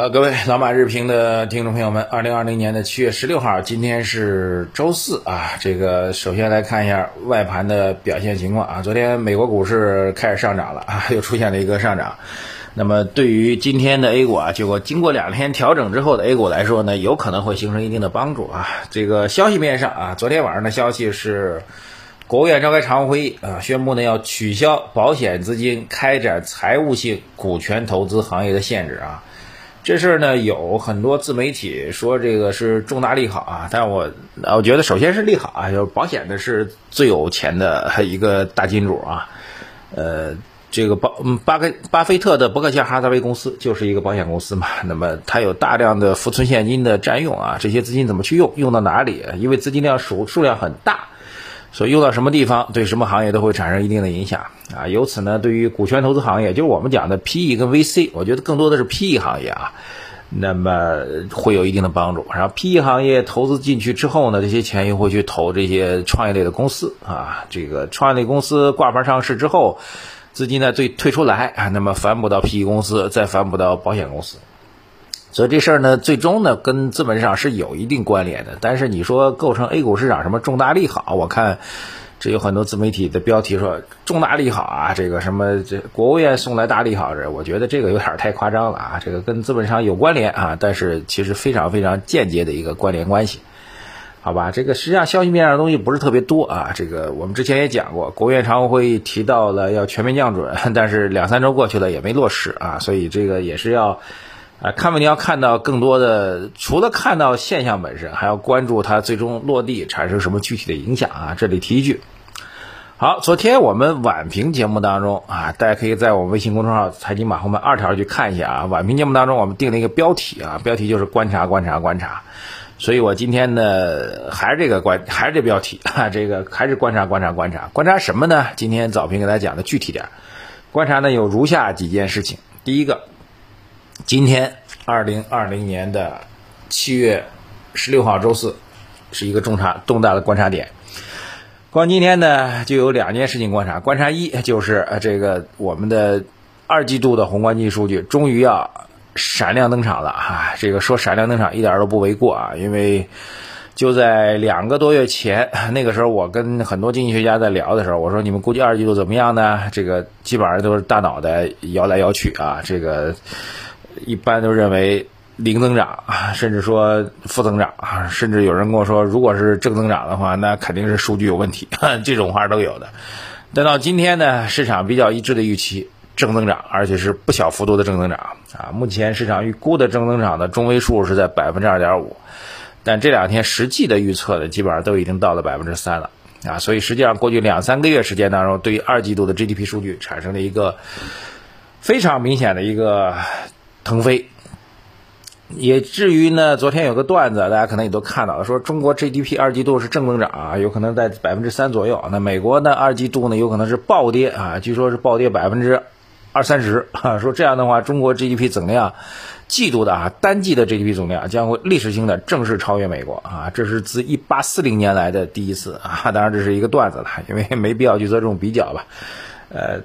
呃，各位老马日评的听众朋友们，二零二零年的七月十六号，今天是周四啊。这个首先来看一下外盘的表现情况啊。昨天美国股市开始上涨了啊，又出现了一个上涨。那么对于今天的 A 股啊，结果经过两天调整之后的 A 股来说呢，有可能会形成一定的帮助啊。这个消息面上啊，昨天晚上的消息是，国务院召开常务会议啊，宣布呢要取消保险资金开展财务性股权投资行业的限制啊。这事儿呢，有很多自媒体说这个是重大利好啊，但我我觉得首先是利好啊，就是保险的是最有钱的 一个大金主啊，呃，这个巴巴克巴菲特的伯克希尔哈撒韦公司就是一个保险公司嘛，那么它有大量的浮存现金的占用啊，这些资金怎么去用，用到哪里？因为资金量数数量很大。所以用到什么地方，对什么行业都会产生一定的影响啊。由此呢，对于股权投资行业，就是我们讲的 PE 跟 VC，我觉得更多的是 PE 行业啊，那么会有一定的帮助。然后 PE 行业投资进去之后呢，这些钱又会去投这些创业类的公司啊。这个创业类公司挂牌上市之后，资金呢最退出来，那么反哺到 PE 公司，再反哺到保险公司。所以这事儿呢，最终呢跟资本市场是有一定关联的。但是你说构成 A 股市场什么重大利好，我看这有很多自媒体的标题说重大利好啊，这个什么这国务院送来大利好这，我觉得这个有点太夸张了啊。这个跟资本市场有关联啊，但是其实非常非常间接的一个关联关系，好吧？这个实际上消息面上的东西不是特别多啊。这个我们之前也讲过，国务院常务会议提到了要全面降准，但是两三周过去了也没落实啊，所以这个也是要。啊，看问题要看到更多的，除了看到现象本身，还要关注它最终落地产生什么具体的影响啊！这里提一句，好，昨天我们晚评节目当中啊，大家可以在我微信公众号“财经马后门”二条去看一下啊。晚评节目当中我们定了一个标题啊，标题就是“观察观察观察”，所以我今天呢还是这个观，还是这标题 啊，这个还是观察观察观察观察什么呢？今天早评给大家讲的具体点，观察呢有如下几件事情，第一个。今天，二零二零年的七月十六号周四，是一个重大重大的观察点。光今天呢，就有两件事情观察。观察一就是呃，这个我们的二季度的宏观经济数据终于要闪亮登场了啊！这个说闪亮登场一点都不为过啊，因为就在两个多月前，那个时候我跟很多经济学家在聊的时候，我说你们估计二季度怎么样呢？这个基本上都是大脑袋摇来摇去啊，这个。一般都认为零增长啊，甚至说负增长啊，甚至有人跟我说，如果是正增长的话，那肯定是数据有问题，这种话都有的。但到今天呢，市场比较一致的预期正增长，而且是不小幅度的正增长啊。目前市场预估的正增长的中位数是在百分之二点五，但这两天实际的预测呢，基本上都已经到了百分之三了啊。所以实际上过去两三个月时间当中，对于二季度的 GDP 数据产生了一个非常明显的一个。腾飞，也至于呢。昨天有个段子，大家可能也都看到了，说中国 GDP 二季度是正增长啊，有可能在百分之三左右。那美国呢，二季度呢有可能是暴跌啊，据说是暴跌百分之二三十 啊。说这样的话，中国 GDP 总量季度的啊单季的 GDP 总量将会历史性的正式超越美国啊，这是自一八四零年来的第一次啊。当然这是一个段子了，因为没必要去做这种比较吧。呃，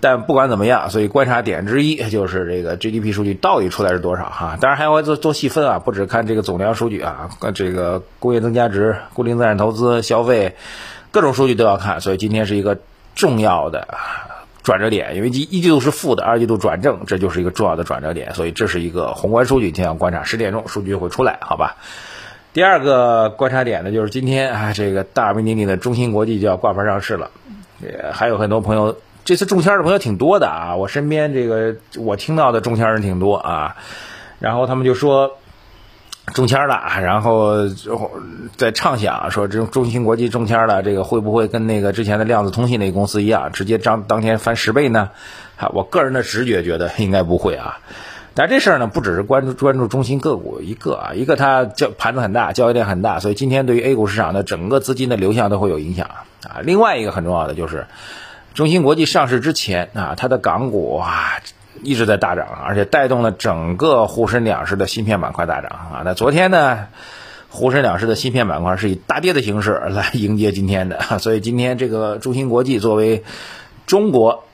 但不管怎么样，所以观察点之一就是这个 GDP 数据到底出来是多少哈？当然还要做做细分啊，不只看这个总量数据啊，这个工业增加值、固定资产投资、消费，各种数据都要看。所以今天是一个重要的转折点，因为一一季度是负的，二季度转正，这就是一个重要的转折点。所以这是一个宏观数据，今天要观察。十点钟数据会出来，好吧？第二个观察点呢，就是今天啊，这个大名鼎鼎的中芯国际就要挂牌上市了。也还有很多朋友，这次中签的朋友挺多的啊！我身边这个我听到的中签人挺多啊，然后他们就说中签了，然后在畅想说这中芯国际中签了，这个会不会跟那个之前的量子通信那个公司一样，直接当当天翻十倍呢？啊，我个人的直觉觉得应该不会啊。但这事儿呢，不只是关注关注中芯个股一个啊，一个它交盘子很大，交易量很大，所以今天对于 A 股市场的整个资金的流向都会有影响啊。另外一个很重要的就是，中芯国际上市之前啊，它的港股啊一直在大涨，而且带动了整个沪深两市的芯片板块大涨啊。那昨天呢，沪深两市的芯片板块是以大跌的形式来迎接今天的，所以今天这个中芯国际作为中国。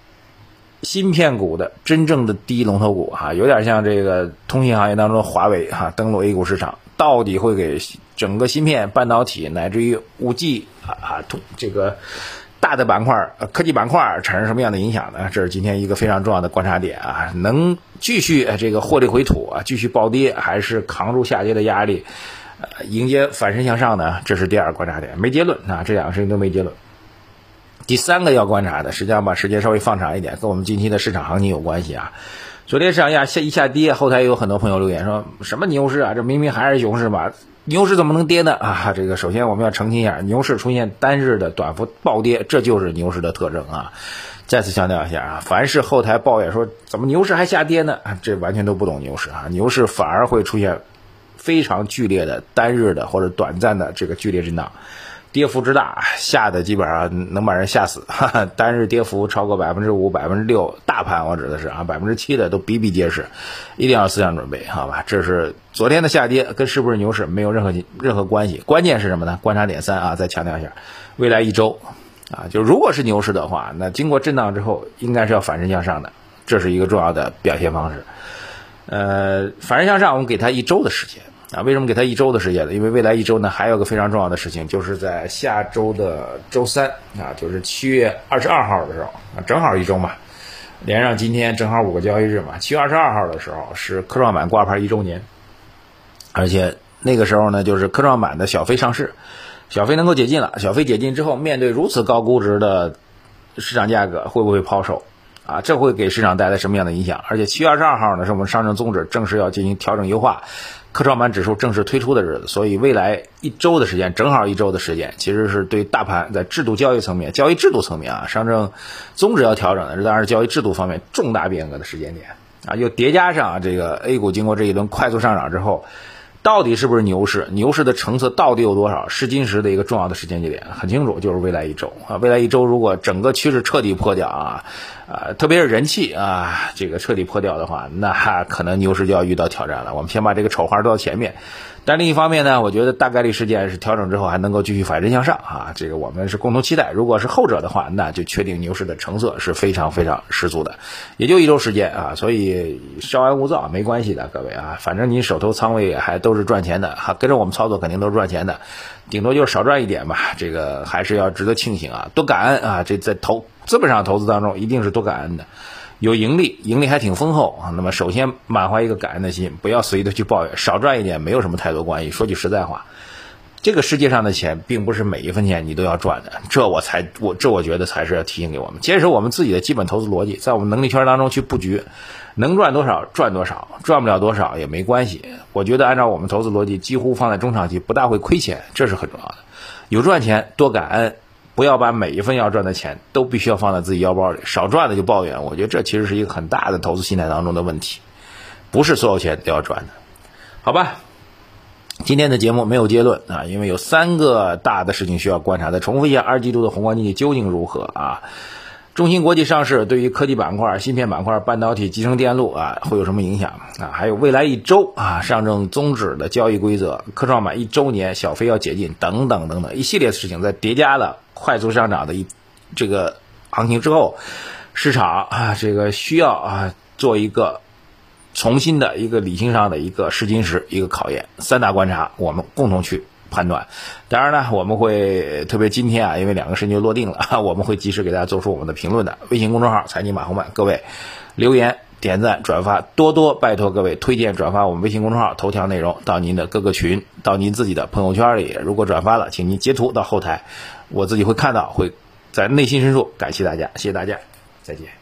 芯片股的真正的第一龙头股哈，有点像这个通信行业当中华为哈，登陆 A 股市场，到底会给整个芯片、半导体乃至于五 G 啊通这个大的板块、科技板块产生什么样的影响呢？这是今天一个非常重要的观察点啊，能继续这个获利回吐啊，继续暴跌，还是扛住下跌的压力，迎接反身向上呢？这是第二个观察点，没结论啊，这两个事情都没结论。第三个要观察的，实际上把时间稍微放长一点，跟我们近期的市场行情有关系啊。昨天市场下下一下跌，后台有很多朋友留言说什么牛市啊？这明明还是熊市嘛？牛市怎么能跌呢？啊，这个首先我们要澄清一下，牛市出现单日的短幅暴跌，这就是牛市的特征啊。再次强调一下啊，凡是后台抱怨说怎么牛市还下跌呢？这完全都不懂牛市啊。牛市反而会出现非常剧烈的单日的或者短暂的这个剧烈震荡。跌幅之大，吓得基本上能把人吓死。哈哈，单日跌幅超过百分之五、百分之六，大盘我指的是啊，百分之七的都比比皆是，一定要思想准备，好吧？这是昨天的下跌，跟是不是牛市没有任何任何关系。关键是什么呢？观察点三啊，再强调一下，未来一周啊，就如果是牛市的话，那经过震荡之后，应该是要反身向上的，这是一个重要的表现方式。呃，反身向上，我们给它一周的时间。啊，为什么给他一周的时间呢？因为未来一周呢，还有个非常重要的事情，就是在下周的周三啊，就是七月二十二号的时候啊，正好一周嘛，连上今天正好五个交易日嘛。七月二十二号的时候是科创板挂牌一周年，而且那个时候呢，就是科创板的小飞上市，小飞能够解禁了。小飞解禁之后，面对如此高估值的市场价格，会不会抛售？啊，这会给市场带来什么样的影响？而且七月二十二号呢，是我们上证综指正式要进行调整优化。科创板指数正式推出的日子，所以未来一周的时间，正好一周的时间，其实是对大盘在制度交易层面、交易制度层面啊，上证综指要调整的，这当然是交易制度方面重大变革的时间点啊，又叠加上这个 A 股经过这一轮快速上涨之后。到底是不是牛市？牛市的成色到底有多少？试金石的一个重要的时间节点很清楚，就是未来一周啊。未来一周如果整个趋势彻底破掉啊，啊，特别是人气啊，这个彻底破掉的话，那可能牛市就要遇到挑战了。我们先把这个丑话说到前面。但另一方面呢，我觉得大概率事件是调整之后还能够继续反身向上啊，这个我们是共同期待。如果是后者的话，那就确定牛市的成色是非常非常十足的。也就一周时间啊，所以稍安勿躁，没关系的，各位啊，反正你手头仓位还都是赚钱的，哈，跟着我们操作肯定都是赚钱的，顶多就是少赚一点吧。这个还是要值得庆幸啊，多感恩啊，这在投资本上投资当中一定是多感恩的。有盈利，盈利还挺丰厚啊。那么首先满怀一个感恩的心，不要随意的去抱怨，少赚一点没有什么太多关系。说句实在话，这个世界上的钱并不是每一分钱你都要赚的，这我才我这我觉得才是要提醒给我们，坚持我们自己的基本投资逻辑，在我们能力圈当中去布局，能赚多少赚多少，赚不了多少也没关系。我觉得按照我们投资逻辑，几乎放在中长期不大会亏钱，这是很重要的。有赚钱多感恩。不要把每一份要赚的钱都必须要放在自己腰包里，少赚的就抱怨。我觉得这其实是一个很大的投资心态当中的问题，不是所有钱都要赚的，好吧？今天的节目没有结论啊，因为有三个大的事情需要观察。再重复一下，二季度的宏观经济究竟如何啊？中芯国际上市对于科技板块、芯片板块、半导体、集成电路啊会有什么影响啊？还有未来一周啊，上证综指的交易规则、科创板一周年小飞要解禁等等等等一系列事情，在叠加了快速上涨的一这个行情之后，市场啊这个需要啊做一个重新的一个理性上的一个试金石一个考验。三大观察，我们共同去。判断，当然呢，我们会特别今天啊，因为两个事情就落定了，我们会及时给大家做出我们的评论的。微信公众号财经马红漫，各位留言、点赞、转发，多多拜托各位推荐转发我们微信公众号头条内容到您的各个群，到您自己的朋友圈里。如果转发了，请您截图到后台，我自己会看到，会在内心深处感谢大家，谢谢大家，再见。